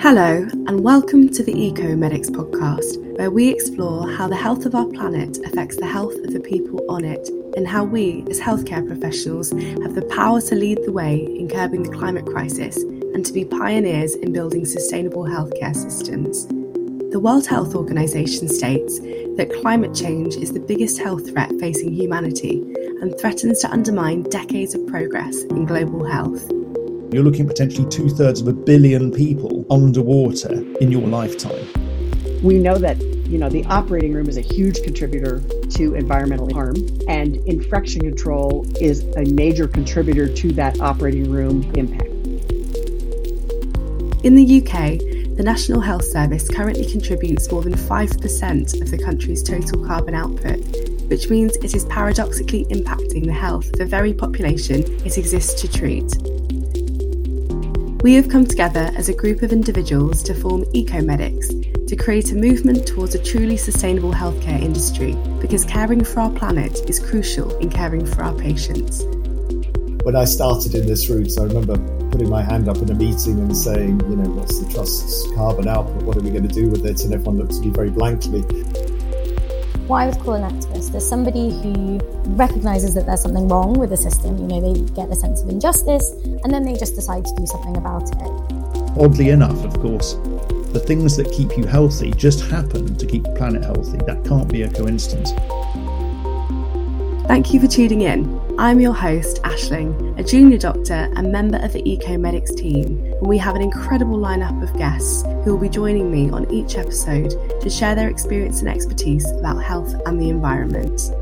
Hello, and welcome to the Eco Medics podcast, where we explore how the health of our planet affects the health of the people on it, and how we, as healthcare professionals, have the power to lead the way in curbing the climate crisis and to be pioneers in building sustainable healthcare systems. The World Health Organization states that climate change is the biggest health threat facing humanity and threatens to undermine decades of progress in global health. You're looking at potentially two thirds of a billion people underwater in your lifetime. We know that you know the operating room is a huge contributor to environmental harm, and infection control is a major contributor to that operating room impact. In the UK, the National Health Service currently contributes more than 5% of the country's total carbon output, which means it is paradoxically impacting the health of the very population it exists to treat. We have come together as a group of individuals to form EcoMedics to create a movement towards a truly sustainable healthcare industry because caring for our planet is crucial in caring for our patients. When I started in this route, I remember putting my hand up in a meeting and saying, you know, what's the trust's carbon output? What are we going to do with it? And everyone looked at me very blankly what I would call an activist is somebody who recognizes that there's something wrong with the system. You know, they get a sense of injustice and then they just decide to do something about it. Oddly enough, of course, the things that keep you healthy just happen to keep the planet healthy. That can't be a coincidence. Thank you for tuning in. I'm your host, Ashling, a junior doctor and member of the EcoMedics team, and we have an incredible lineup of guests who will be joining me on each episode to share their experience and expertise about health and the environment.